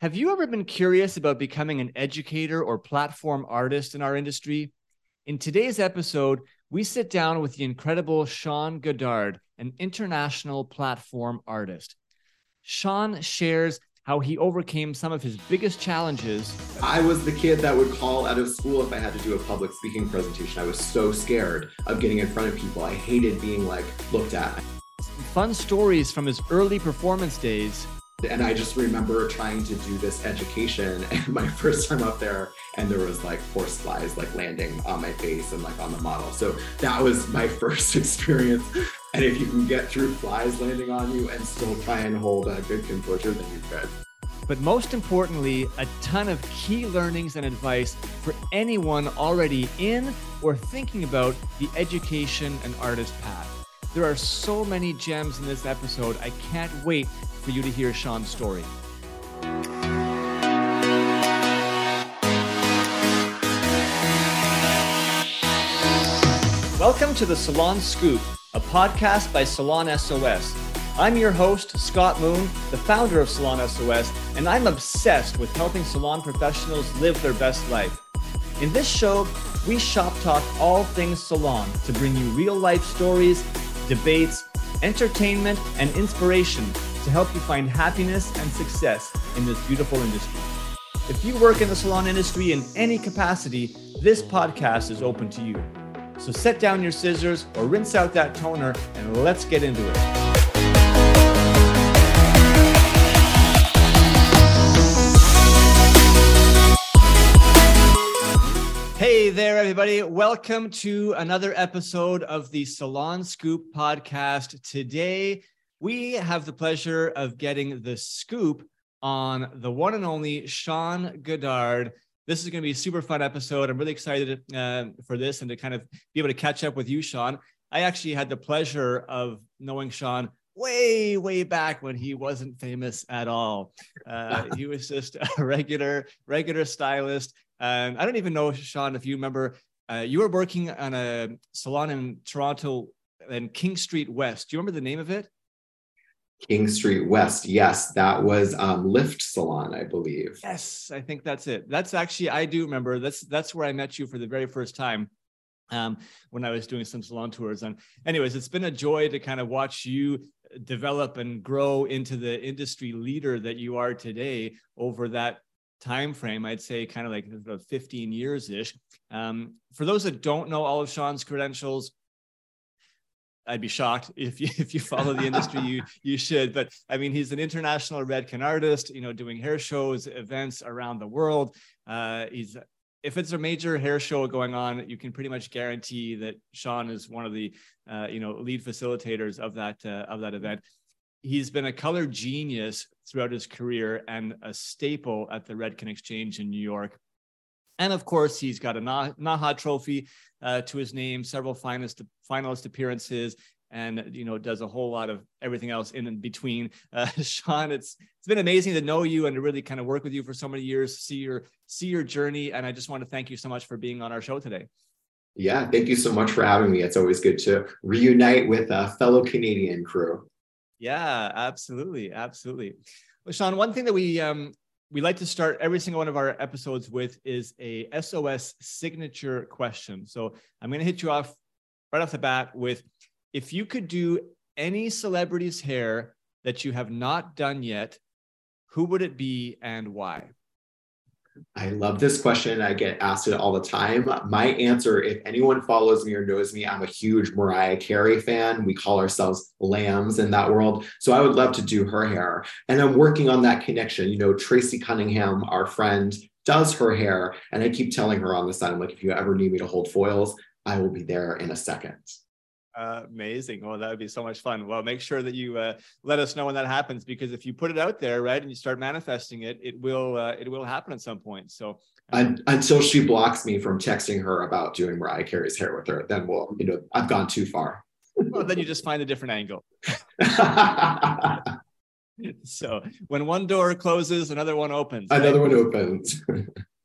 Have you ever been curious about becoming an educator or platform artist in our industry? In today's episode, we sit down with the incredible Sean Godard, an international platform artist. Sean shares how he overcame some of his biggest challenges. I was the kid that would call out of school if I had to do a public speaking presentation. I was so scared of getting in front of people. I hated being like looked at. Fun stories from his early performance days and I just remember trying to do this education and my first time up there and there was like horse flies like landing on my face and like on the model. So that was my first experience. And if you can get through flies landing on you and still try and hold a good composure, then you're good. But most importantly, a ton of key learnings and advice for anyone already in or thinking about the education and artist path. There are so many gems in this episode. I can't wait for you to hear Sean's story. Welcome to the Salon Scoop, a podcast by Salon SOS. I'm your host, Scott Moon, the founder of Salon SOS, and I'm obsessed with helping salon professionals live their best life. In this show, we shop talk all things salon to bring you real life stories, debates, entertainment, and inspiration to help you find happiness and success in this beautiful industry. If you work in the salon industry in any capacity, this podcast is open to you. So set down your scissors or rinse out that toner and let's get into it. Hey there, everybody. Welcome to another episode of the Salon Scoop podcast. Today, we have the pleasure of getting the scoop on the one and only Sean Godard. This is going to be a super fun episode. I'm really excited uh, for this and to kind of be able to catch up with you, Sean. I actually had the pleasure of knowing Sean way, way back when he wasn't famous at all. Uh, he was just a regular, regular stylist. Um, I don't even know, Sean, if you remember, uh, you were working on a salon in Toronto and King Street West. Do you remember the name of it? King Street West. Yes, that was um, Lift Salon, I believe. Yes, I think that's it. That's actually I do remember. That's that's where I met you for the very first time um, when I was doing some salon tours. And anyways, it's been a joy to kind of watch you develop and grow into the industry leader that you are today over that time frame i'd say kind of like 15 years ish um, for those that don't know all of sean's credentials I'd be shocked if you if you follow the industry. you you should. But I mean, he's an international Redken artist. You know, doing hair shows, events around the world. Uh, he's if it's a major hair show going on, you can pretty much guarantee that Sean is one of the uh, you know lead facilitators of that uh, of that event. He's been a color genius throughout his career and a staple at the Redken Exchange in New York. And of course, he's got a NAHA trophy uh, to his name, several finalist finalist appearances, and you know does a whole lot of everything else in between. Uh, Sean, it's it's been amazing to know you and to really kind of work with you for so many years, see your see your journey, and I just want to thank you so much for being on our show today. Yeah, thank you so much for having me. It's always good to reunite with a fellow Canadian crew. Yeah, absolutely, absolutely. Well, Sean, one thing that we um, we like to start every single one of our episodes with is a SOS signature question. So I'm going to hit you off right off the bat with if you could do any celebrity's hair that you have not done yet, who would it be and why? I love this question. I get asked it all the time. My answer, if anyone follows me or knows me, I'm a huge Mariah Carey fan. We call ourselves lambs in that world. So I would love to do her hair. And I'm working on that connection. You know, Tracey Cunningham, our friend, does her hair. And I keep telling her on the side, I'm like, if you ever need me to hold foils, I will be there in a second. Uh, amazing. Well, that would be so much fun. Well, make sure that you uh, let us know when that happens because if you put it out there, right, and you start manifesting it, it will uh, it will happen at some point. So um, until she blocks me from texting her about doing Mariah Carey's hair with her, then we'll, you know, I've gone too far. well, then you just find a different angle. so when one door closes, another one opens. Another right? one opens.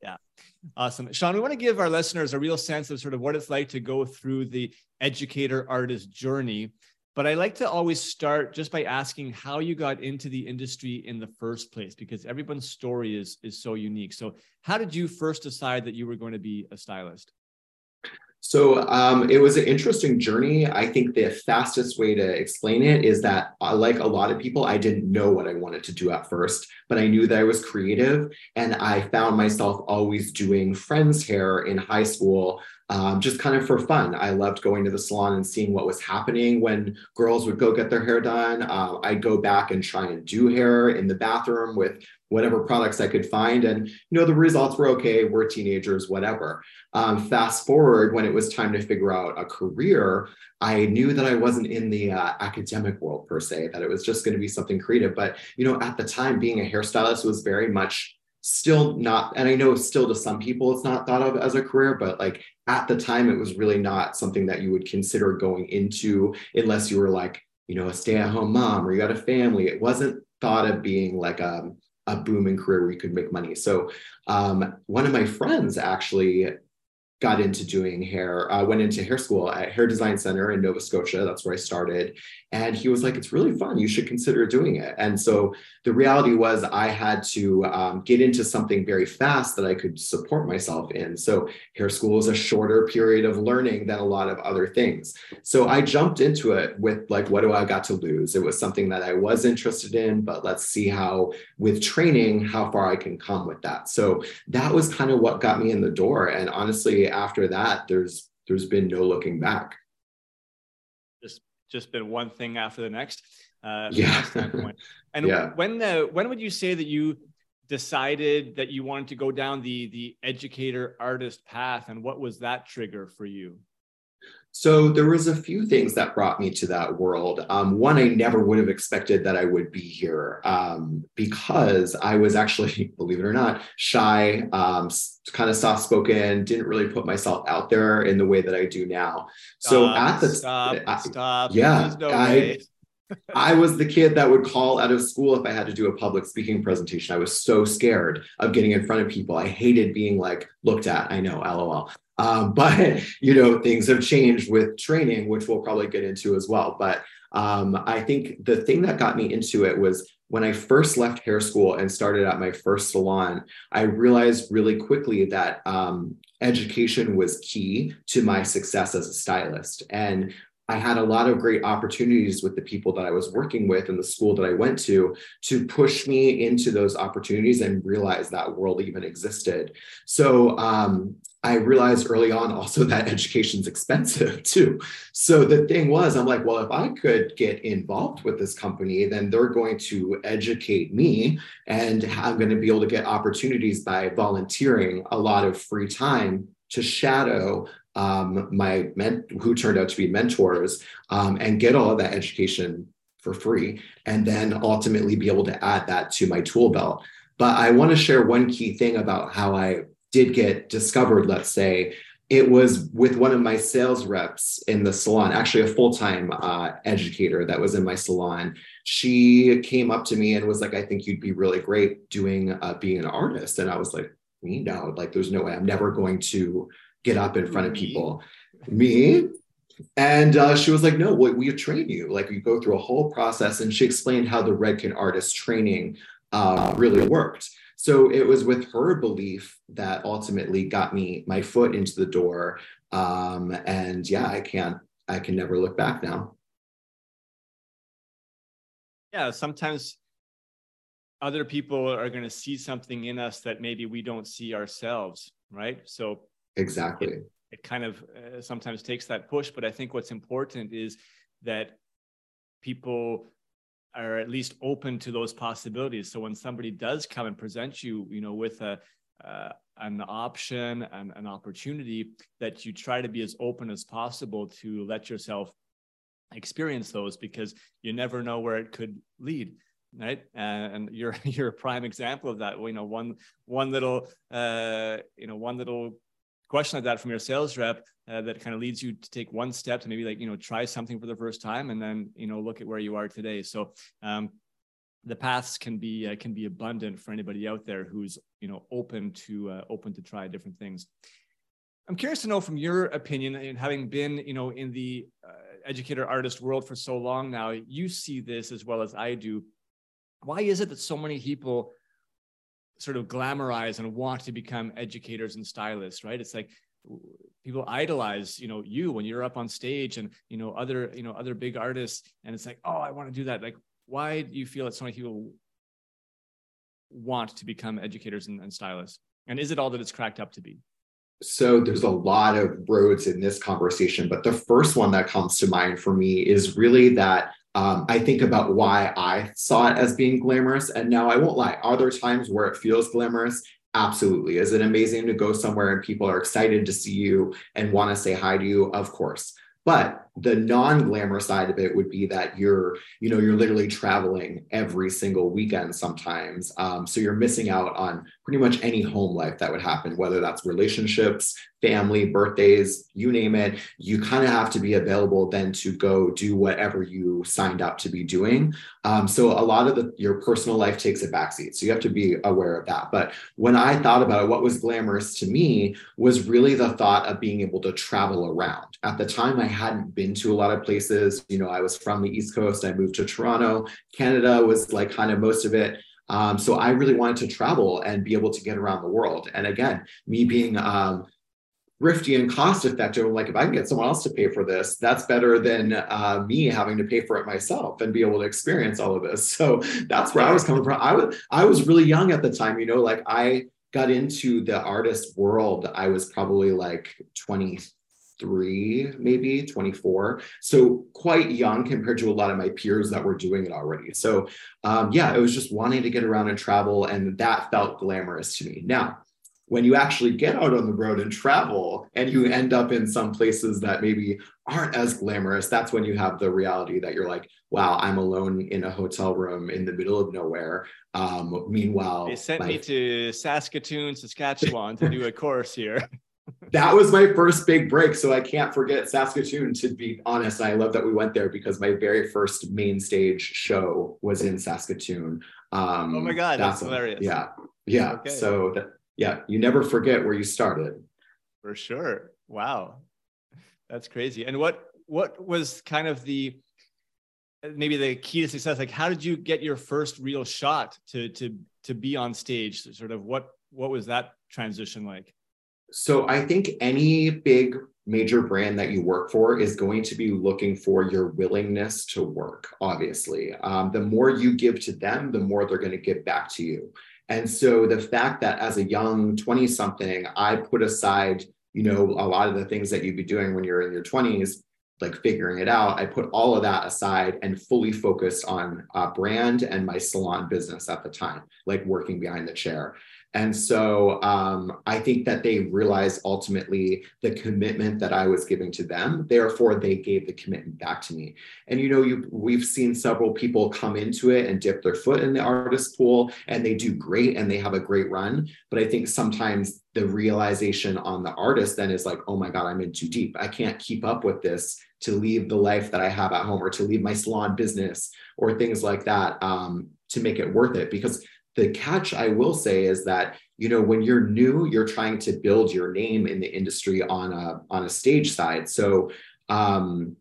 Awesome. Sean, we want to give our listeners a real sense of sort of what it's like to go through the educator artist journey. but I like to always start just by asking how you got into the industry in the first place, because everyone's story is is so unique. So, how did you first decide that you were going to be a stylist? So um, it was an interesting journey. I think the fastest way to explain it is that, uh, like a lot of people, I didn't know what I wanted to do at first, but I knew that I was creative. And I found myself always doing friends' hair in high school, um, just kind of for fun. I loved going to the salon and seeing what was happening when girls would go get their hair done. Uh, I'd go back and try and do hair in the bathroom with whatever products I could find. And, you know, the results were okay. We're teenagers, whatever. Um, fast forward when it was time to figure out a career, I knew that I wasn't in the uh, academic world per se, that it was just going to be something creative. But, you know, at the time, being a hairstylist was very much still not, and I know still to some people it's not thought of as a career, but like at the time, it was really not something that you would consider going into unless you were like, you know, a stay at home mom or you got a family. It wasn't thought of being like a, a booming career where you could make money. So um, one of my friends actually got into doing hair. I went into hair school at Hair Design Center in Nova Scotia. That's where I started. And he was like, it's really fun. You should consider doing it. And so the reality was, I had to um, get into something very fast that I could support myself in. So hair school is a shorter period of learning than a lot of other things. So I jumped into it with like, what do I got to lose? It was something that I was interested in, but let's see how, with training, how far I can come with that. So that was kind of what got me in the door. And honestly, after that, there's there's been no looking back. Just been one thing after the next. Uh, yeah. And yeah. when the when would you say that you decided that you wanted to go down the the educator artist path, and what was that trigger for you? So there was a few things that brought me to that world. Um, one, I never would have expected that I would be here um, because I was actually, believe it or not, shy, um, kind of soft spoken, didn't really put myself out there in the way that I do now. Stop, so at the stop, I, stop, yeah, no I, I was the kid that would call out of school if I had to do a public speaking presentation. I was so scared of getting in front of people. I hated being like looked at. I know, lol. Um, but you know, things have changed with training, which we'll probably get into as well. But um, I think the thing that got me into it was when I first left hair school and started at my first salon, I realized really quickly that um, education was key to my success as a stylist. And I had a lot of great opportunities with the people that I was working with in the school that I went to to push me into those opportunities and realize that world even existed. So um, I realized early on also that education's expensive too. So the thing was, I'm like, well, if I could get involved with this company, then they're going to educate me and I'm going to be able to get opportunities by volunteering a lot of free time to shadow um, my men who turned out to be mentors um, and get all of that education for free and then ultimately be able to add that to my tool belt but i want to share one key thing about how i did get discovered let's say it was with one of my sales reps in the salon actually a full-time uh, educator that was in my salon she came up to me and was like i think you'd be really great doing uh, being an artist and i was like me no like there's no way i'm never going to get up in front of people. Me? And uh, she was like, no, we, we train you. Like you go through a whole process. And she explained how the Redken artist training uh, really worked. So it was with her belief that ultimately got me my foot into the door. Um, and yeah, I can't, I can never look back now. Yeah, sometimes other people are going to see something in us that maybe we don't see ourselves, right? So Exactly. It, it kind of uh, sometimes takes that push, but I think what's important is that people are at least open to those possibilities. So when somebody does come and present you, you know, with a uh, an option and an opportunity, that you try to be as open as possible to let yourself experience those because you never know where it could lead right and you're you're a prime example of that you know one one little uh you know one little question like that from your sales rep uh, that kind of leads you to take one step to maybe like you know try something for the first time and then you know look at where you are today so um, the paths can be uh, can be abundant for anybody out there who's you know open to uh, open to try different things i'm curious to know from your opinion and having been you know in the uh, educator artist world for so long now. You see this as well as I do. Why is it that so many people sort of glamorize and want to become educators and stylists, right? It's like people idolize, you know, you when you're up on stage and, you know, other, you know, other big artists. And it's like, oh, I want to do that. Like, why do you feel that so many people want to become educators and, and stylists? And is it all that it's cracked up to be? So there's a lot of roads in this conversation, but the first one that comes to mind for me is really that um, I think about why I saw it as being glamorous. And now I won't lie, are there times where it feels glamorous? Absolutely. Is it amazing to go somewhere and people are excited to see you and want to say hi to you? Of course. But the non-glamour side of it would be that you're you know you're literally traveling every single weekend sometimes. Um, so you're missing out on pretty much any home life that would happen whether that's relationships family birthdays you name it. You kind of have to be available then to go do whatever you signed up to be doing. Um, so a lot of the your personal life takes a backseat so you have to be aware of that. But when i thought about it what was glamorous to me was really the thought of being able to travel around. At the time i hadn't been been to a lot of places. You know, I was from the East Coast. I moved to Toronto. Canada was like kind of most of it. Um, so I really wanted to travel and be able to get around the world. And again, me being um, thrifty and cost effective, like, if I can get someone else to pay for this, that's better than uh, me having to pay for it myself and be able to experience all of this. So that's where I was coming from. I was I was really young at the time. You know, like I got into the artist world. I was probably like 20 23, maybe 24. So quite young compared to a lot of my peers that were doing it already. So um, yeah, it was just wanting to get around and travel, and that felt glamorous to me. Now, when you actually get out on the road and travel and you end up in some places that maybe aren't as glamorous, that's when you have the reality that you're like, wow, I'm alone in a hotel room in the middle of nowhere. Um, meanwhile, they sent my... me to Saskatoon, Saskatchewan to do a course here. that was my first big break. So I can't forget Saskatoon, to be honest. I love that we went there because my very first main stage show was in Saskatoon. Um, oh my God, that's, that's hilarious. Yeah. Yeah. Okay. So that, yeah, you never forget where you started. For sure. Wow. That's crazy. And what, what was kind of the, maybe the key to success? Like, how did you get your first real shot to, to, to be on stage? Sort of what, what was that transition like? So I think any big major brand that you work for is going to be looking for your willingness to work, obviously. Um, the more you give to them, the more they're going to give back to you. And so the fact that as a young 20 something, I put aside, you know, a lot of the things that you'd be doing when you're in your 20s, like figuring it out, I put all of that aside and fully focused on uh, brand and my salon business at the time, like working behind the chair. And so um, I think that they realized ultimately the commitment that I was giving to them. Therefore, they gave the commitment back to me. And you know, you, we've seen several people come into it and dip their foot in the artist pool, and they do great and they have a great run. But I think sometimes the realization on the artist then is like, oh my God, I'm in too deep. I can't keep up with this to leave the life that I have at home or to leave my salon business or things like that um, to make it worth it. Because the catch I will say is that you know when you're new, you're trying to build your name in the industry on a on a stage side. So um,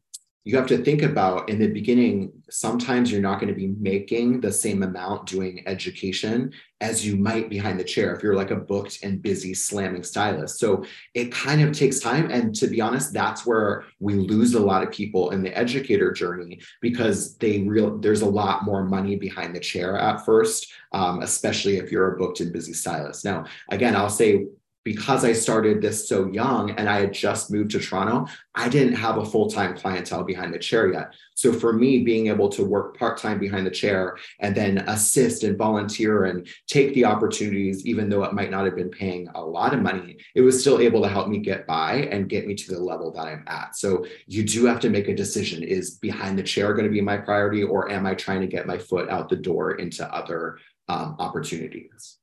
you have to think about in the beginning sometimes you're not going to be making the same amount doing education as you might behind the chair if you're like a booked and busy slamming stylist. So it kind of takes time and to be honest that's where we lose a lot of people in the educator journey because they real there's a lot more money behind the chair at first um, especially if you're a booked and busy stylist. Now again i'll say because I started this so young and I had just moved to Toronto, I didn't have a full time clientele behind the chair yet. So for me, being able to work part time behind the chair and then assist and volunteer and take the opportunities, even though it might not have been paying a lot of money, it was still able to help me get by and get me to the level that I'm at. So you do have to make a decision is behind the chair going to be my priority, or am I trying to get my foot out the door into other um, opportunities?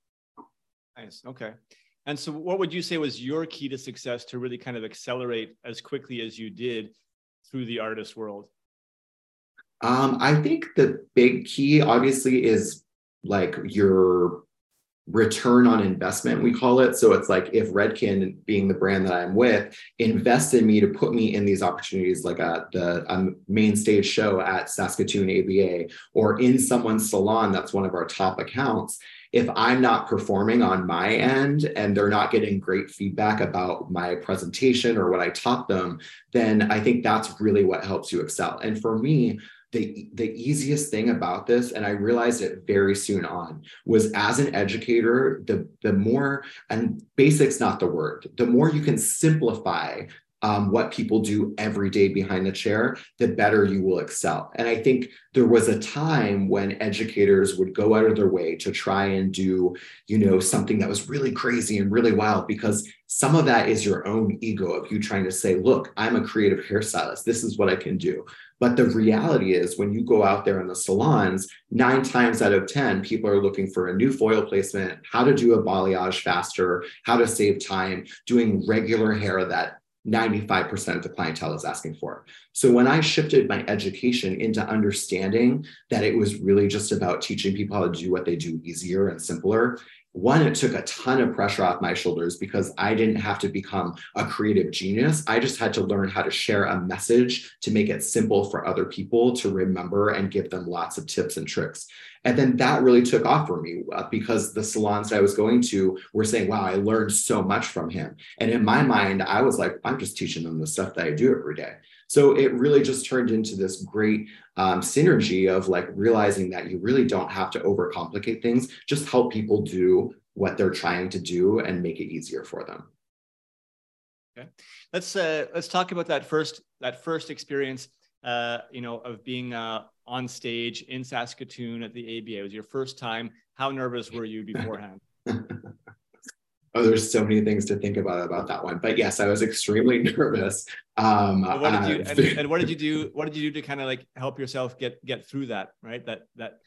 Nice. Okay. And so, what would you say was your key to success to really kind of accelerate as quickly as you did through the artist world? Um, I think the big key, obviously, is like your return on investment we call it. So it's like if redken being the brand that i'm with invest in me to put me in these opportunities like at the um, main stage show at saskatoon aba or in someone's salon that's one of our top accounts if i'm not performing on my end and they're not getting great feedback about my presentation or what i taught them then i think that's really what helps you excel. And for me the the easiest thing about this and i realized it very soon on was as an educator the the more and basics not the word the more you can simplify um, what people do every day behind the chair, the better you will excel. And I think there was a time when educators would go out of their way to try and do, you know, something that was really crazy and really wild because some of that is your own ego of you trying to say, look, I'm a creative hairstylist. This is what I can do. But the reality is, when you go out there in the salons, nine times out of 10, people are looking for a new foil placement, how to do a balayage faster, how to save time, doing regular hair that 95% of the clientele is asking for. So when I shifted my education into understanding that it was really just about teaching people how to do what they do easier and simpler, one, it took a ton of pressure off my shoulders because I didn't have to become a creative genius. I just had to learn how to share a message to make it simple for other people to remember and give them lots of tips and tricks. And then that really took off for me uh, because the salons that I was going to were saying, wow, I learned so much from him. And in my mind, I was like, I'm just teaching them the stuff that I do every day. So it really just turned into this great um, synergy of like realizing that you really don't have to overcomplicate things, just help people do what they're trying to do and make it easier for them. Okay, let's uh, let's talk about that first that first experience. Uh, you know, of being uh, on stage in Saskatoon at the ABA. It was your first time. How nervous were you beforehand? oh, there's so many things to think about about that one. But yes, I was extremely nervous. Um, what did you, uh, and, and, what did you do? What did you do to kind of like help yourself get get through that? Right, that that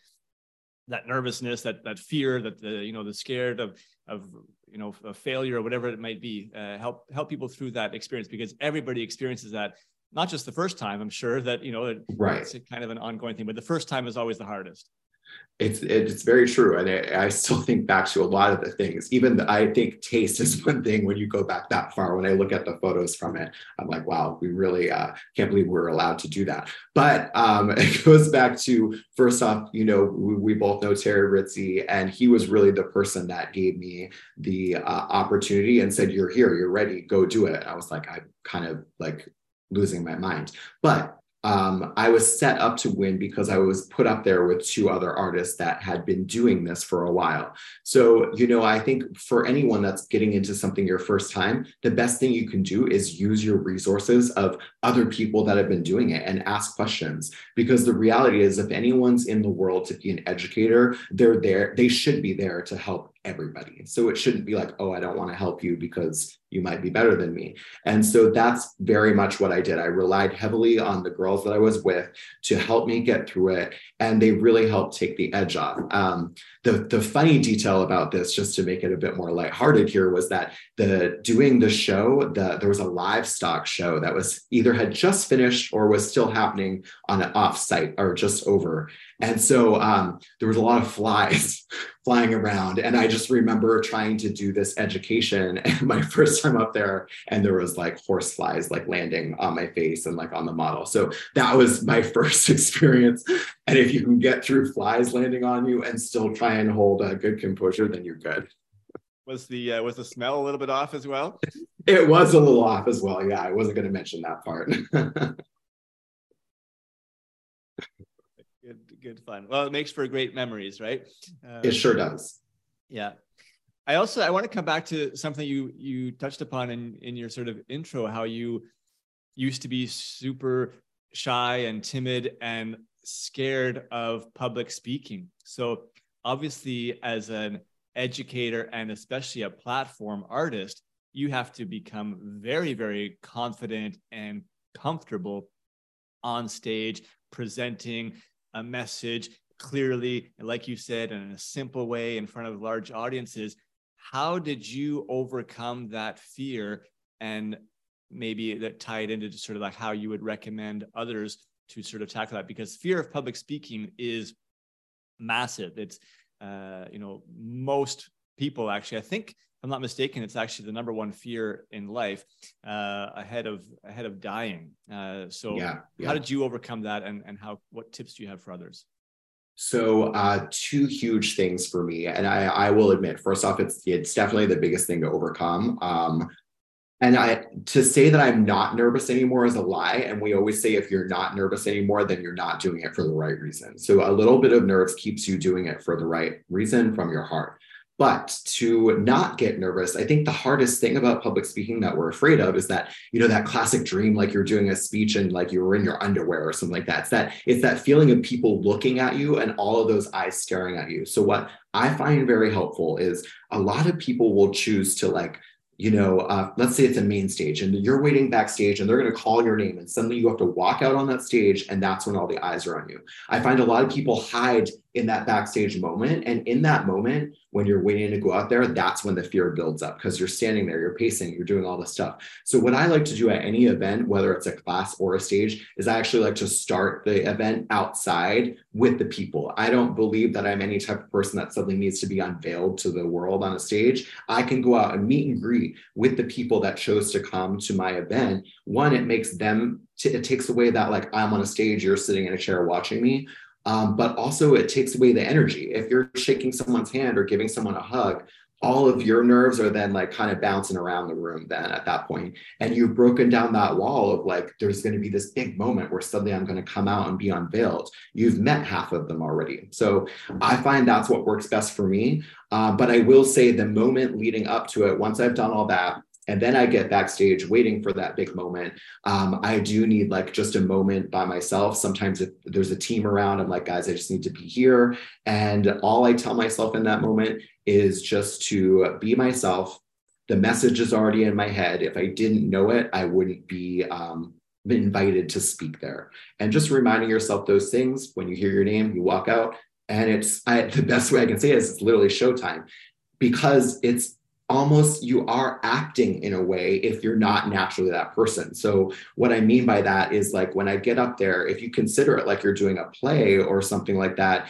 that nervousness, that that fear, that the you know the scared of of you know a failure or whatever it might be. Uh, help help people through that experience because everybody experiences that. Not just the first time, I'm sure that you know right. it's kind of an ongoing thing, but the first time is always the hardest it's it's very true. And I, I, still think back to a lot of the things. Even the, i think taste is one thing when you go back that far when i look at the photos from it i'm like wow we really uh, can't believe we're allowed to do that. But um, it goes back to first off you know we, we, both know terry ritzy and he was really the person that gave me the uh, opportunity and said you're here you're ready go do it. I was like I'm kind of like losing my mind. But um, I was set up to win because I was put up there with two other artists that had been doing this for a while. So, you know, I think for anyone that's getting into something your first time, the best thing you can do is use your resources of other people that have been doing it and ask questions. Because the reality is, if anyone's in the world to be an educator, they're there, they should be there to help everybody. So it shouldn't be like, oh, I don't want to help you because you might be better than me. And so that's very much what I did. I relied heavily on the girls that I was with to help me get through it. And they really helped take the edge off. Um, the, the funny detail about this, just to make it a bit more lighthearted here, was that the doing the show, the, there was a livestock show that was either had just finished or was still happening on an offsite or just over. And so um, there was a lot of flies flying around. And I just remember trying to do this education and my first time up there, and there was like horse flies like landing on my face and like on the model. So that was my first experience. And if you can get through flies landing on you and still try and hold a good composure, then you're good. Was the uh, was the smell a little bit off as well? it was a little off as well. Yeah, I wasn't going to mention that part. Good, fun. Well, it makes for great memories, right? Uh, it sure does. Yeah. I also I want to come back to something you you touched upon in in your sort of intro, how you used to be super shy and timid and scared of public speaking. So obviously, as an educator and especially a platform artist, you have to become very, very confident and comfortable on stage presenting a message clearly, like you said, in a simple way in front of large audiences. How did you overcome that fear and maybe that tied into sort of like how you would recommend others to sort of tackle that? Because fear of public speaking is massive. It's uh, you know most people actually. I think I'm not mistaken, it's actually the number one fear in life, uh, ahead of ahead of dying. Uh, so, yeah, yeah. how did you overcome that, and and how what tips do you have for others? So, uh, two huge things for me, and I, I will admit, first off, it's it's definitely the biggest thing to overcome. Um, and I to say that I'm not nervous anymore is a lie. And we always say if you're not nervous anymore, then you're not doing it for the right reason. So a little bit of nerves keeps you doing it for the right reason from your heart. But to not get nervous, I think the hardest thing about public speaking that we're afraid of is that, you know, that classic dream, like you're doing a speech and like you were in your underwear or something like that. It's that it's that feeling of people looking at you and all of those eyes staring at you. So what I find very helpful is a lot of people will choose to like you know, uh, let's say it's a main stage and you're waiting backstage and they're going to call your name and suddenly you have to walk out on that stage and that's when all the eyes are on you. I find a lot of people hide in that backstage moment. And in that moment, when you're waiting to go out there, that's when the fear builds up because you're standing there, you're pacing, you're doing all this stuff. So, what I like to do at any event, whether it's a class or a stage, is I actually like to start the event outside with the people. I don't believe that I'm any type of person that suddenly needs to be unveiled to the world on a stage. I can go out and meet and greet with the people that chose to come to my event. One, it makes them, it takes away that like I'm on a stage, you're sitting in a chair watching me um, but also it takes away the energy. If you're shaking someone's hand or giving someone a hug, all of your nerves are then like kind of bouncing around the room then at that point. And you've broken down that wall of like there's going to be this big moment where suddenly i'm going to come out and be unveiled. You've met half of them already. So i find that's what works best for me. Uh, but i will say the moment leading up to it once i've done all that and then I get backstage waiting for that big moment. Um, I do need like just a moment by myself. Sometimes if there's a team around, I'm like, guys, I just need to be here. And all I tell myself in that moment is just to be myself. The message is already in my head. If I didn't know it, I wouldn't be um, invited to speak there. And just reminding yourself those things when you hear your name, you walk out. And it's I, the best way I can say it is it's literally showtime because it's almost you are acting in a way if you're not naturally that person. So what I mean by that is like when I get up there, if you consider it like you're doing a play or something like that,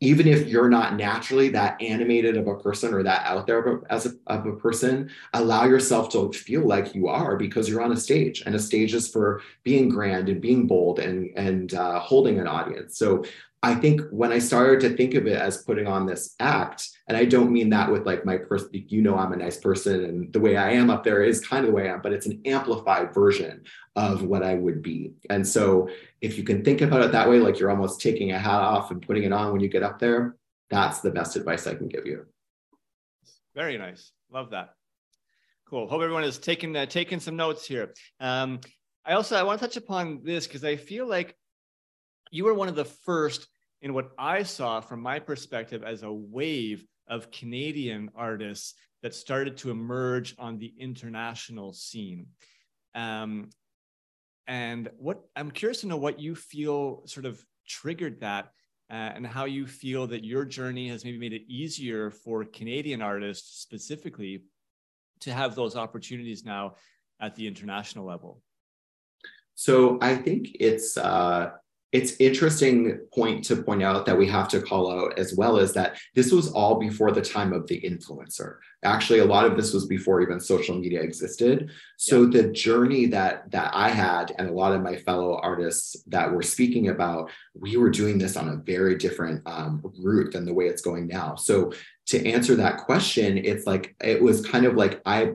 even if you're not naturally that animated of a person or that out there as a, of a person, allow yourself to feel like you are because you're on a stage, and a stage is for being grand and being bold and and uh, holding an audience. So I think when I started to think of it as putting on this act, and I don't mean that with like my person, you know, I'm a nice person and the way I am up there is kind of the way I am, but it's an amplified version of what I would be. And so if you can think about it that way, like you're almost taking a hat off and putting it on when you get up there, that's the best advice I can give you. Very nice. Love that. Cool. Hope everyone is taking uh, taking some notes here. Um, I also I want to touch upon this because I feel like you were one of the first in what I saw from my perspective as a wave of Canadian artists that started to emerge on the international scene. Um, and what I'm curious to know what you feel sort of triggered that uh, and how you feel that your journey has maybe made it easier for Canadian artists specifically to have those opportunities now at the international level. So I think it's uh, it's interesting point to point out that we have to call out as well is that this was all before the time of the influencer. Actually a lot of this was before even social media existed. So yeah. the journey that that i had and a lot of my fellow artists that were speaking about we were doing this on a very different um, route than the way it's going now. So to answer that question it's like it was kind of like i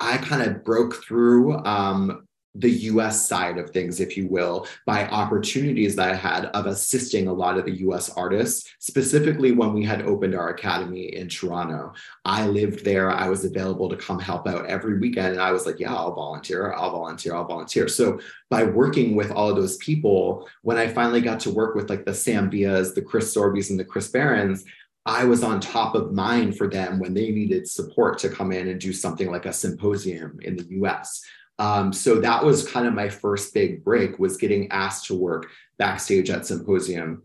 I kind of broke through um, the US side of things, if you will, by opportunities that I had of assisting a lot of the US artists, specifically when we had opened our academy in Toronto. I lived there, I was available to come help out every weekend. And I was like, yeah, I'll volunteer, I'll volunteer, I'll volunteer. So by working with all of those people, when I finally got to work with like the Sam Villas, the Chris Sorbys, and the Chris Barans, I was on top of mind for them when they needed support to come in and do something like a symposium in the US. Um, so that was kind of my first big break was getting asked to work backstage at Symposium.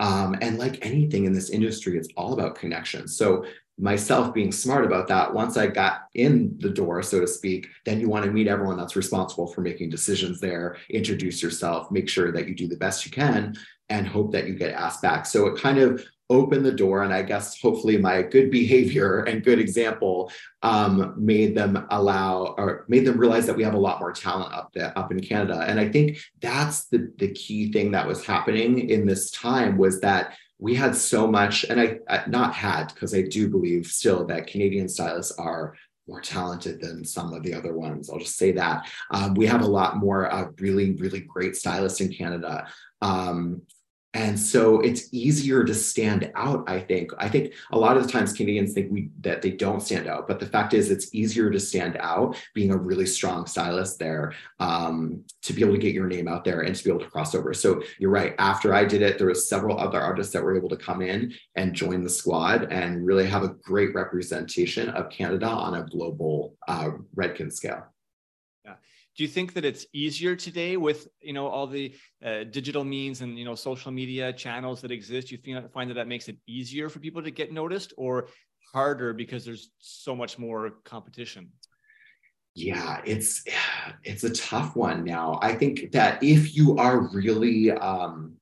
Um, and like anything in this industry, it's all about connections. So myself being smart about that, once I got in the door, so to speak, then you want to meet everyone that's responsible for making decisions there, introduce yourself, make sure that you do the best you can, and hope that you get asked back. So it kind of opened the door and i guess hopefully my good behavior and good example um, made them allow or made them realize that we have a lot more talent up there up in canada and i think that's the the key thing that was happening in this time was that we had so much and i, I not had because i do believe still that canadian stylists are more talented than some of the other ones. I'll just say that. Um, we have a lot more uh, really, really great stylists in Canada. Um, and so it's easier to stand out i think. I think a lot of the times canadians think we that they don't stand out but the fact is it's easier to stand out being a really strong stylist there um, to be able to get your name out there and to be able to cross over. So you're right. After i did it there was several other artists that were able to come in and join the squad and really have a great representation of canada on a global uh, redken scale do you think that it's easier today with you know all the uh, digital means and you know social media channels that exist? You find that that makes it easier for people to get noticed or harder because there's so much more competition? Yeah it's it's a tough one now. I think that if you are really um,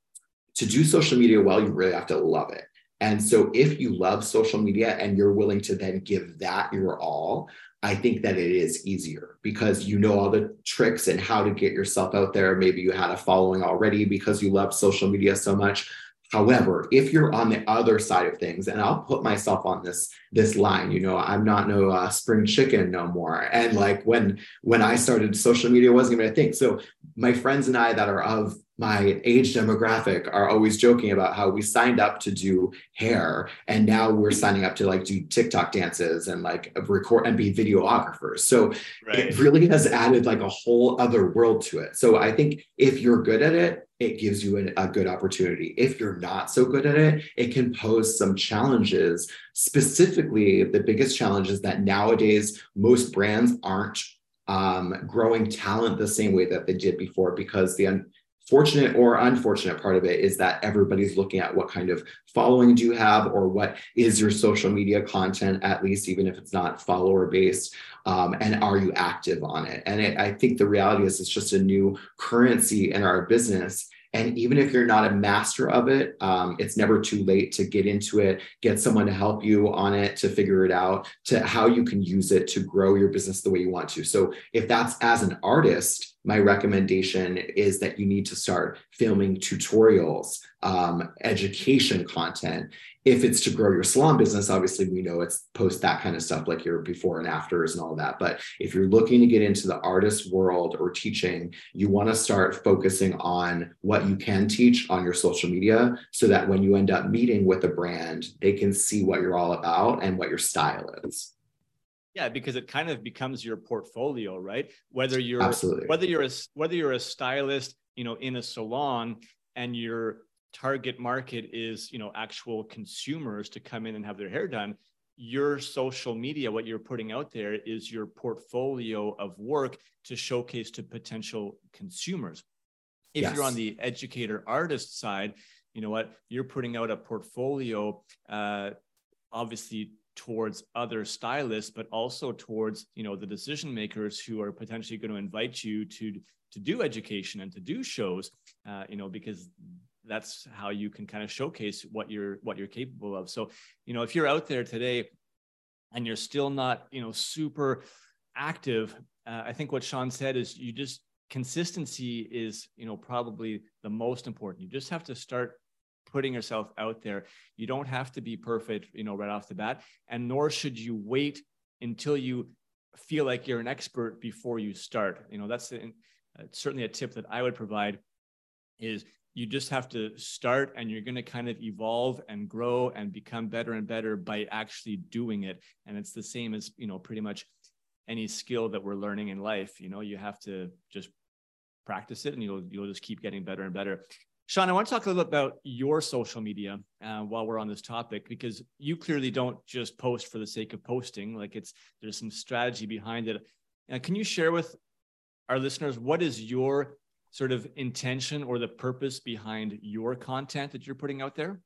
to do social media well you really have to love it. And so if you love social media and you're willing to then give that your all I think that it is easier because you know all the tricks and how to get yourself out there. Maybe you had a following already because you love social media so much. However, if you're on the other side of things, and I'll put myself on this this line, you know, I'm not no uh, spring chicken no more. And like when when I started, social media wasn't even a thing. So my friends and I that are of my age demographic are always joking about how we signed up to do hair and now we're signing up to like do TikTok dances and like record and be videographers. So right. it really has added like a whole other world to it. So I think if you're good at it, it gives you a, a good opportunity. If you're not so good at it, it can pose some challenges. Specifically, the biggest challenge is that nowadays most brands aren't um, growing talent the same way that they did before because the fortunate or unfortunate part of it is that everybody's looking at what kind of following do you have or what is your social media content at least even if it's not follower based um, and are you active on it? And it, i think the reality is it's just a new currency in our business and even if you're not a master of it, um, it's never too late to get into it, get someone to help you on it, to figure it out, to how you can use it to grow your business the way you want to. So if that's as an artist, my recommendation is that you need to start filming tutorials, um, education content. If it's to grow your salon business, obviously we know it's post that kind of stuff like your before and afters and all that. But if you're looking to get into the artist world or teaching, you want to start focusing on what you can teach on your social media so that when you end up meeting with a brand, they can see what you're all about and what your style is. Yeah, because it kind of becomes your portfolio, right? Whether you're Absolutely. whether you're a whether you're a stylist, you know, in a salon and your target market is, you know, actual consumers to come in and have their hair done, your social media, what you're putting out there is your portfolio of work to showcase to potential consumers. If yes. you're on the educator artist side, you know what, you're putting out a portfolio uh, obviously towards other stylists but also towards you know the decision makers who are potentially going to invite you to to do education and to do shows uh, you know because that's how you can kind of showcase what you're what you're capable of so you know if you're out there today and you're still not you know super active uh, i think what sean said is you just consistency is you know probably the most important you just have to start putting yourself out there. You don't have to be perfect, you know, right off the bat, and nor should you wait until you feel like you're an expert before you start. You know, that's uh, certainly a tip that I would provide is you just have to start and you're going to kind of evolve and grow and become better and better by actually doing it and it's the same as you know pretty much any skill that we're learning in life you know you have to just practice it and you'll you'll just keep getting better and better Sean, I want to talk a little bit about your social media uh, while we're on this topic because you clearly don't just post for the sake of posting. Like it's there's some strategy behind it. Uh, can you share with our listeners what is your sort of intention or the purpose behind your content that you're putting out there?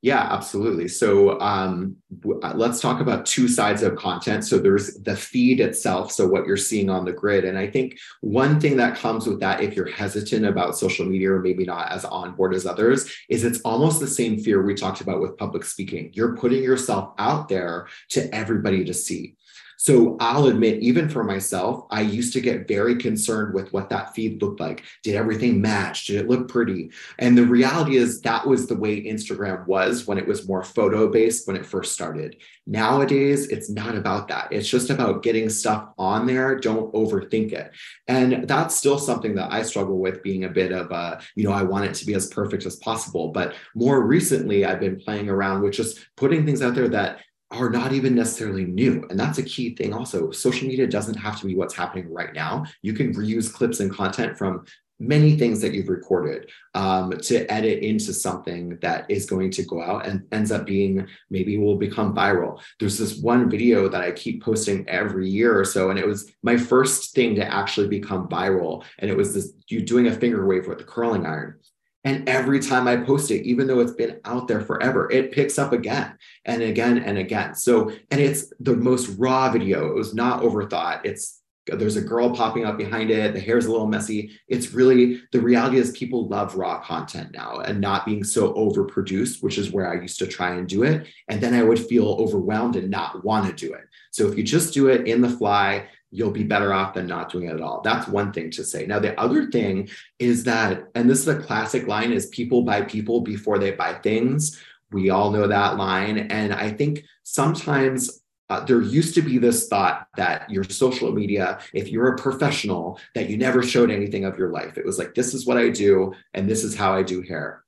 Yeah, absolutely. So um, uh, let's talk about two sides of content. So there's the feed itself, so what you're seeing on the grid. And I think one thing that comes with that, if you're hesitant about social media or maybe not as on board as others, is it's almost the same fear we talked about with public speaking. You're putting yourself out there to everybody to see. So I'll admit, even for myself, I used to get very concerned with what that feed looked like. Did everything match? Did it look pretty? And the reality is that was the way Instagram was when it was more photo based when it first started. Nowadays, it's not about that. It's just about getting stuff on there. Don't overthink it. And that's still something that I struggle with being a bit of a, you know, I want it to be as perfect as possible. But more recently, I've been playing around with just putting things out there that are not even necessarily new. And that's a key thing also. Social media doesn't have to be what's happening right now. You can reuse clips and content from many things that you've recorded um, to edit into something that is going to go out and ends up being maybe will become viral. There's this one video that I keep posting every year or so, and it was my first thing to actually become viral. And it was this you doing a finger wave with the curling iron. And every time I post it, even though it's been out there forever, it picks up again and again and again. So, and it's the most raw video. It was not overthought. It's there's a girl popping up behind it. The hair's a little messy. It's really the reality is people love raw content now and not being so overproduced, which is where I used to try and do it. And then I would feel overwhelmed and not want to do it. So if you just do it in the fly, you'll be better off than not doing it at all. That's one thing to say. Now, the other thing is that, and this is a classic line, is people buy people before they buy things. We all know that line. And I think sometimes uh, there used to be this thought that your social media, if you're a professional, that you never showed anything of your life. It was like, this is what I do, and this is how I do hair.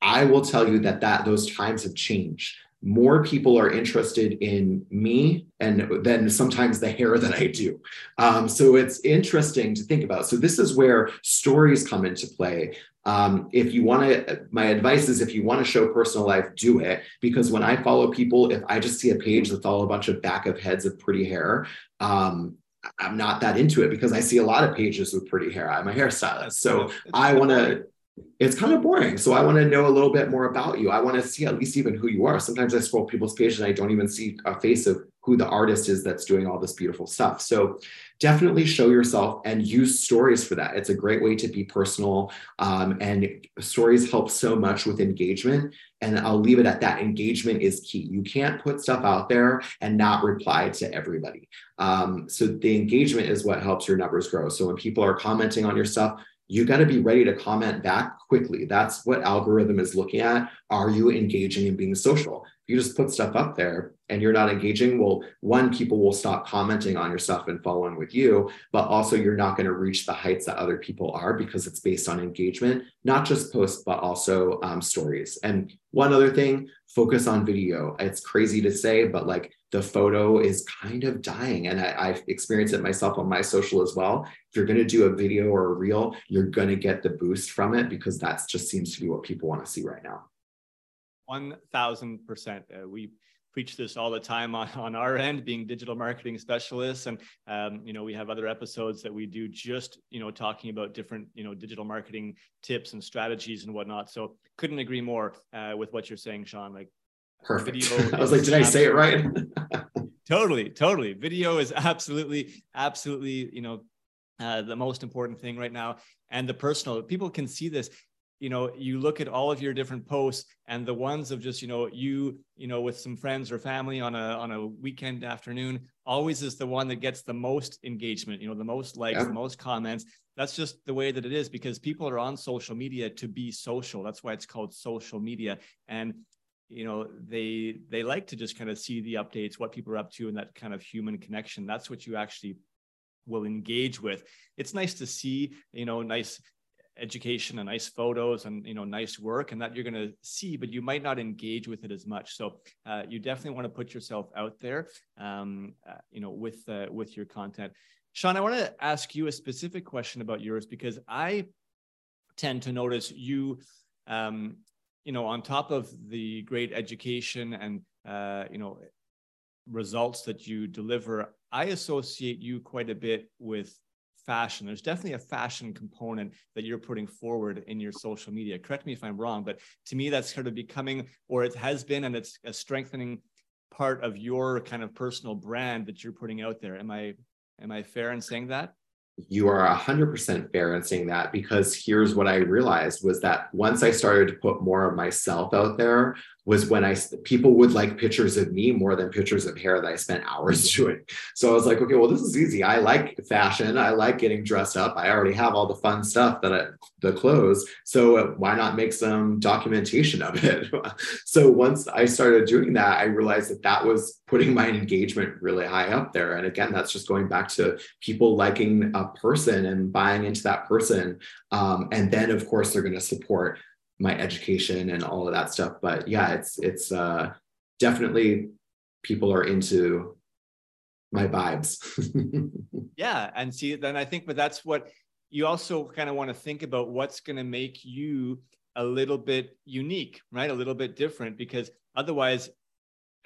I will tell you that that those times have changed more people are interested in me and then sometimes the hair that I do. Um, so it's interesting to think about. So this is where stories come into play. Um, if you want to, my advice is if you want to show personal life, do it. Because when I follow people, if I just see a page that's all a bunch of back of heads of pretty hair, um, I'm not that into it because I see a lot of pages with pretty hair. I'm a hairstylist. So I want to it's kind of boring. So I want to know a little bit more about you. I want to see at least even who you are. Sometimes I scroll people's pages and I don't even see a face of who the artist is that's doing all this beautiful stuff. So definitely show yourself and use stories for that. It's a great way to be personal. Um, and stories help so much with engagement. And I'll leave it at that. Engagement is key. You can't put stuff out there and not reply to everybody. Um, so the engagement is what helps your numbers grow. So when people are commenting on your stuff, you got to be ready to comment back quickly. That's what algorithm is looking at. Are you engaging and being social? You just put stuff up there and you're not engaging, well, one, people will stop commenting on your stuff and following with you, but also you're not going to reach the heights that other people are because it's based on engagement, not just posts, but also um, stories. And one other thing, focus on video. It's crazy to say, but like the photo is kind of dying. And I, have experienced it myself on my social as well. If you're going to do a video or a reel, you're going to get the boost from it because that just seems to be what people want to see right now. 1000%. Uh, we preach this all the time on, on our end being digital marketing specialists and um, you know we have other episodes that we do just you know talking about different you know digital marketing tips and strategies and whatnot so couldn't agree more uh, with what you're saying sean like Perfect. Video I was like, did I say it right? totally, totally. Video is absolutely, absolutely, you know, uh, the most important thing right now. And the personal, people can see this. You know, you look at all of your different posts and the ones of just, you know, you, you know, with some friends or family on a on a weekend afternoon, always is the one that gets the most engagement, you know, the most likes, yeah. the most comments. That's just the way that it is because people are on social media to be social. That's why it's called social media. And you know they they like to just kind of see the updates what people are up to and that kind of human connection that's what you actually will engage with it's nice to see you know nice education and nice photos and you know nice work and that you're going to see but you might not engage with it as much. So uh, you definitely want to put yourself out there um, uh, you know with uh, with your content. Sean i want to ask you a specific question about yours because i tend to notice you um, you know, on top of the great education and uh, you know results that you deliver, I associate you quite a bit with fashion. There's definitely a fashion component that you're putting forward in your social media. Correct me if I'm wrong, but to me, that's sort of becoming, or it has been, and it's a strengthening part of your kind of personal brand that you're putting out there. Am I am I fair in saying that? you are 100% fair in saying that because here's what I realized was that once I started to put more of myself out there, was when I people would like pictures of me more than pictures of hair that I spent hours doing. So I was like, okay, well, this is easy. I like fashion. I like getting dressed up. I already have all the fun stuff that I, the clothes. So why not make some documentation of it? so once I started doing that, I realized that that was putting my engagement really high up there. And again, that's just going back to people liking a person and buying into that person. Um, and then, of course, they're going to support my education and all of that stuff. But yeah, it's it's uh, definitely people are into my vibes. yeah, and see, then I think, but that's what you also kind of want to think about. What's going to make you a little bit unique, right? A little bit different, because otherwise,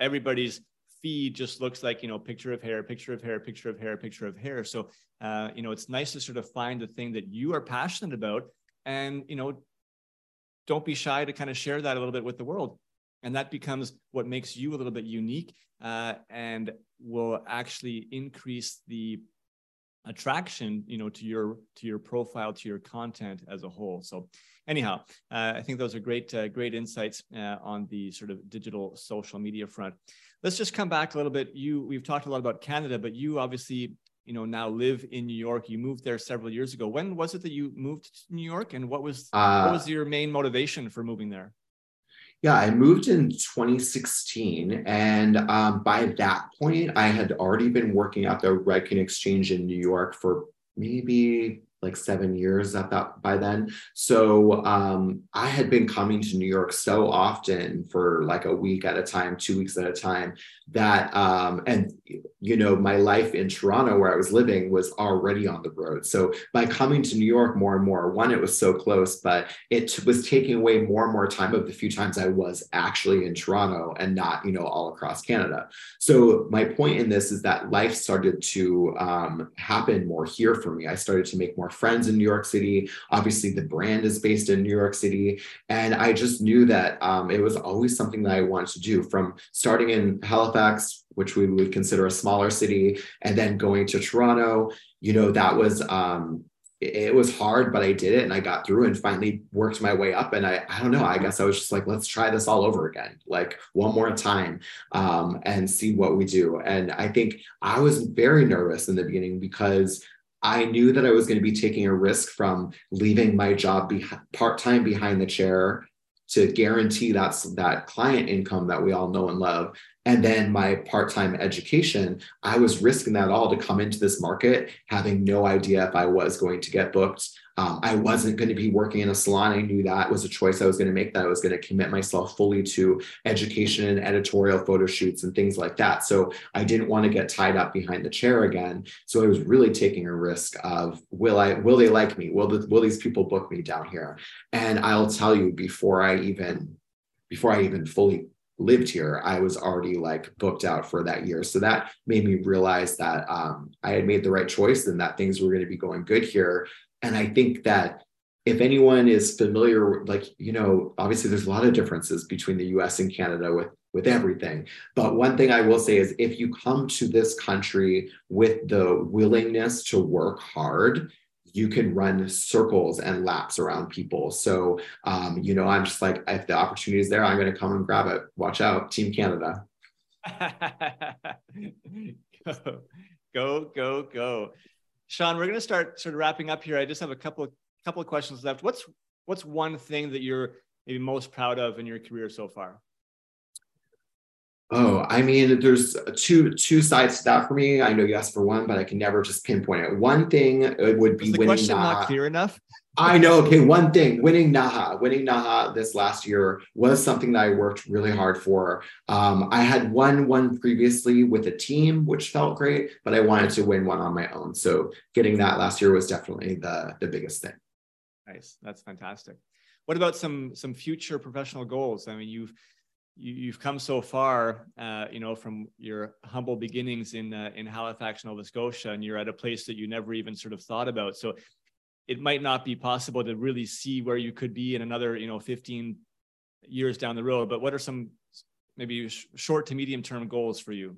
everybody's feed just looks like you know picture of hair picture of hair picture of hair picture of hair so uh, you know it's nice to sort of find the thing that you are passionate about and you know don't be shy to kind of share that a little bit with the world. And that becomes what makes you a little bit unique uh, and will actually increase the attraction you know to your to your profile to your content as a whole. So anyhow uh, i think those are great uh, great insights uh, on the sort of digital social media front. Let's just come back a little bit. You we've talked a lot about canada but you obviously you know now live in New York. You moved there several years ago. When was it that you moved to New York, and what was uh, what was your main motivation for moving there? Yeah, I moved in 2016, and um, by that point, I had already been working at the Redken Exchange in New York for maybe like seven years at that by then. So um, I had been coming to New York so often for like a week at a time, two weeks at a time, that um, and you know my life in Toronto where I was living was already on the road. So by coming to New York more and more, one it was so close, but it was taking away more and more time of the few times I was actually in Toronto and not you know all across Canada. So my point in this is that life started to um, happen more here for me. I started to make more friends in New York City. Obviously, the brand is based in New York City. And I just knew that um, it was always something that I wanted to do from starting in Halifax, which we would consider a smaller city, and then going to Toronto. You know, that was, um, it was hard, but I did it and I got through and finally worked my way up. And I, I don't know, I guess I was just like, let's try this all over again, like one more time um, and see what we do. And I think I was very nervous in the beginning because I knew that I was going to be taking a risk from leaving my job be- part time behind the chair to guarantee that's that client income that we all know and love and then my part-time education i was risking that all to come into this market having no idea if i was going to get booked um, I wasn't going to be working in a salon. I knew that was a choice I was going to make, that I was going to commit myself fully to education and editorial photo shoots and things like that. So I didn't want to get tied up behind the chair again. So I was really taking a risk of will I will they like me? Will the, will these people book me down here? And I'll tell you before I even before I even fully lived here, I was already like booked out for that year. So that made me realize that um, I had made the right choice and that things were going to be going good here. And I think that if anyone is familiar, like, you know, obviously there's a lot of differences between the US and Canada with, with everything. But one thing I will say is if you come to this country with the willingness to work hard, you can run circles and laps around people. So, um, you know, I'm just like, if the opportunity is there, I'm going to come and grab it. Watch out, Team Canada. go, go, go, go. Sean, we're going to start sort of wrapping up here. I just have a couple of couple of questions left. What's what's one thing that you're maybe most proud of in your career so far? Oh, I mean, there's two two sides to that for me. I know you asked for one, but I can never just pinpoint it. One thing it would be the winning. Question NAHA. not clear enough. I know. Okay, one thing: winning NAHA. Winning NAHA this last year was something that I worked really hard for. Um, I had won one previously with a team, which felt great, but I wanted to win one on my own. So getting that last year was definitely the the biggest thing. Nice. That's fantastic. What about some some future professional goals? I mean, you've you, have come so far, uh, you know, from your humble beginnings in uh, in Halifax, Nova Scotia, and you're at a place that you never even sort of thought about. So it might not be possible to really see where you could be in another, you know, 15 years down the road. But what are some maybe short to medium term goals for you?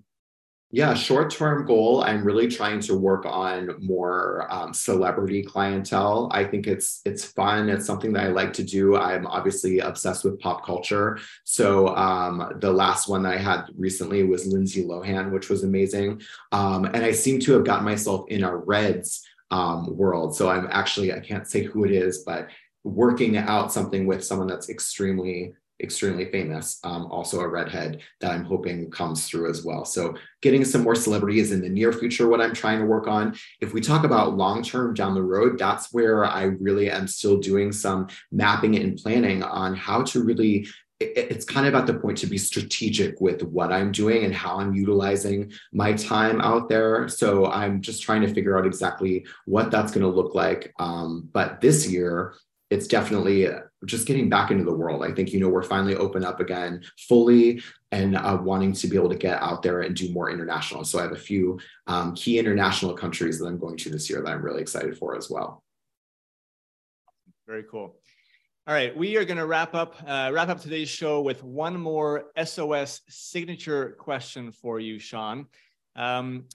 Yeah, short term goal. I'm really trying to work on more um, celebrity clientele. I think it's it's fun. It's something that I like to do. I'm obviously obsessed with pop culture. So um, the last one that I had recently was Lindsay Lohan, which was amazing. Um, and I seem to have gotten myself in a Reds um, world. So I'm actually I can't say who it is, but working out something with someone that's extremely extremely famous, um, also a redhead that I'm hoping comes through as well. So getting some more celebrities in the near future, what I'm trying to work on. If we talk about long term down the road, that's where I really am still doing some mapping and planning on how to really it's kind of at the point to be strategic with what I'm doing and how I'm utilizing my time out there. So I'm just trying to figure out exactly what that's going to look like. Um, but this year, it's definitely just getting back into the world. I think, you know, we're finally open up again fully and uh, wanting to be able to get out there and do more international. So I have a few um, key international countries that I'm going to this year that I'm really excited for as well. Very cool. All right, we are going to wrap up uh, wrap up today's show with one more SOS signature question for you, Sean. Um,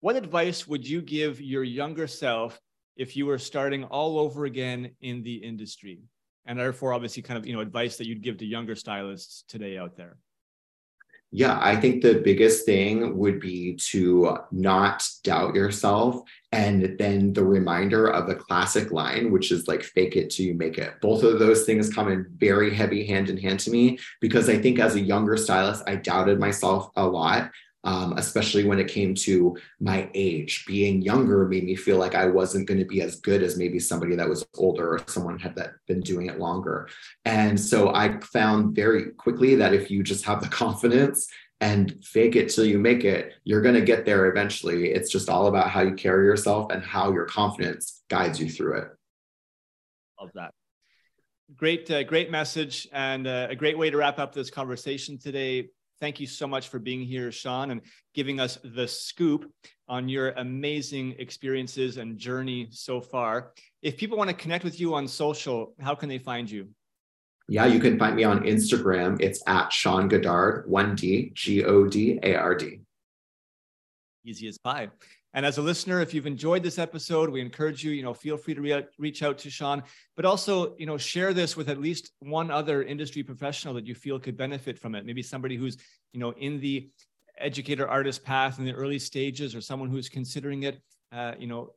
what advice would you give your younger self if you were starting all over again in the industry? And therefore, obviously, kind of you know advice that you'd give to younger stylists today out there. Yeah, I think the biggest thing would be to not doubt yourself. And then the reminder of the classic line, which is like fake it till you make it. Both of those things come in very heavy hand in hand to me because I think as a younger stylist, I doubted myself a lot um, especially when it came to my age. Being younger made me feel like I wasn't going to be as good as maybe somebody that was older or someone had that been doing it longer. And so I found very quickly that if you just have the confidence and fake it till you make it, you're going to get there eventually. It's just all about how you carry yourself and how your confidence guides you through it. Love that great uh, great message and uh, a great way to wrap up this conversation today Thank you so much for being here, Sean, and giving us the scoop on your amazing experiences and journey so far. If people want to connect with you on social, how can they find you? Yeah, you can find me on Instagram. It's at Sean Godard, 1D, G O D A R D. Easy as pie. And as a listener, if you've enjoyed this episode, we encourage you, you know, feel free to re- reach out to Sean, but also, you know, share this with at least one other industry professional that you feel could benefit from it. Maybe somebody who's, you know, in the educator artist path in the early stages or someone who's considering it. Uh, you know,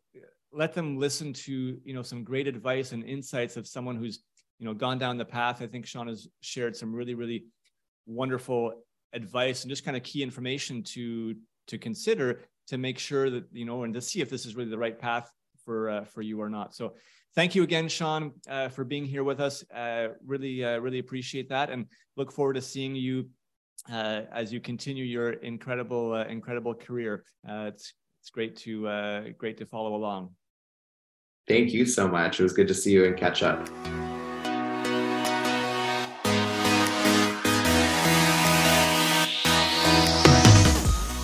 let them listen to, you know, some great advice and insights of someone who's, you know, gone down the path. I think Sean has shared some really, really wonderful advice and just kind of key information to to consider to make sure that you know and to see if this is really the right path for uh, for you or not. So thank you again, Sean, uh, for being here with us. Uh, really, uh, really appreciate that, and look forward to seeing you uh, as you continue your incredible, uh, incredible career. it's it's great to great to follow along. Thank you so much. It was good to see you and catch up.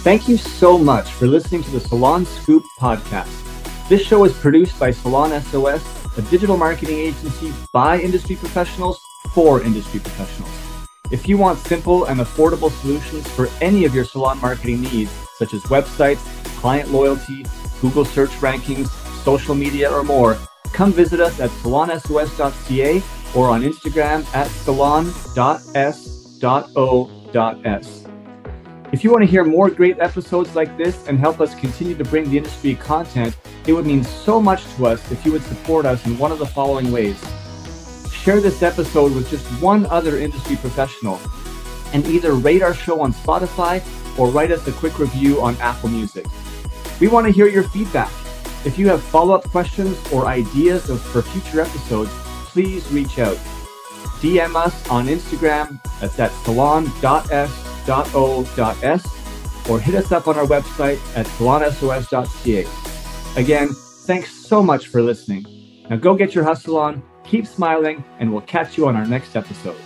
Thank you so much for listening to the Salon Scoop podcast. This show is produced by Salon SOS, a digital marketing agency by industry professionals for industry professionals. If you want simple and affordable solutions for any of your salon marketing needs, such as websites, client loyalty, Google search rankings, social media, or more, come visit us at salonsos.ca or on Instagram at salon.s.o.s. If you want to hear more great episodes like this and help us continue to bring the industry content, it would mean so much to us if you would support us in one of the following ways. Share this episode with just one other industry professional and either rate our show on Spotify or write us a quick review on Apple Music. We want to hear your feedback. If you have follow up questions or ideas for future episodes, please reach out. DM us on Instagram at salon.s salonsos.o.s or hit us up on our website at salonsos.ca. Again, thanks so much for listening. Now go get your hustle on, keep smiling, and we'll catch you on our next episode.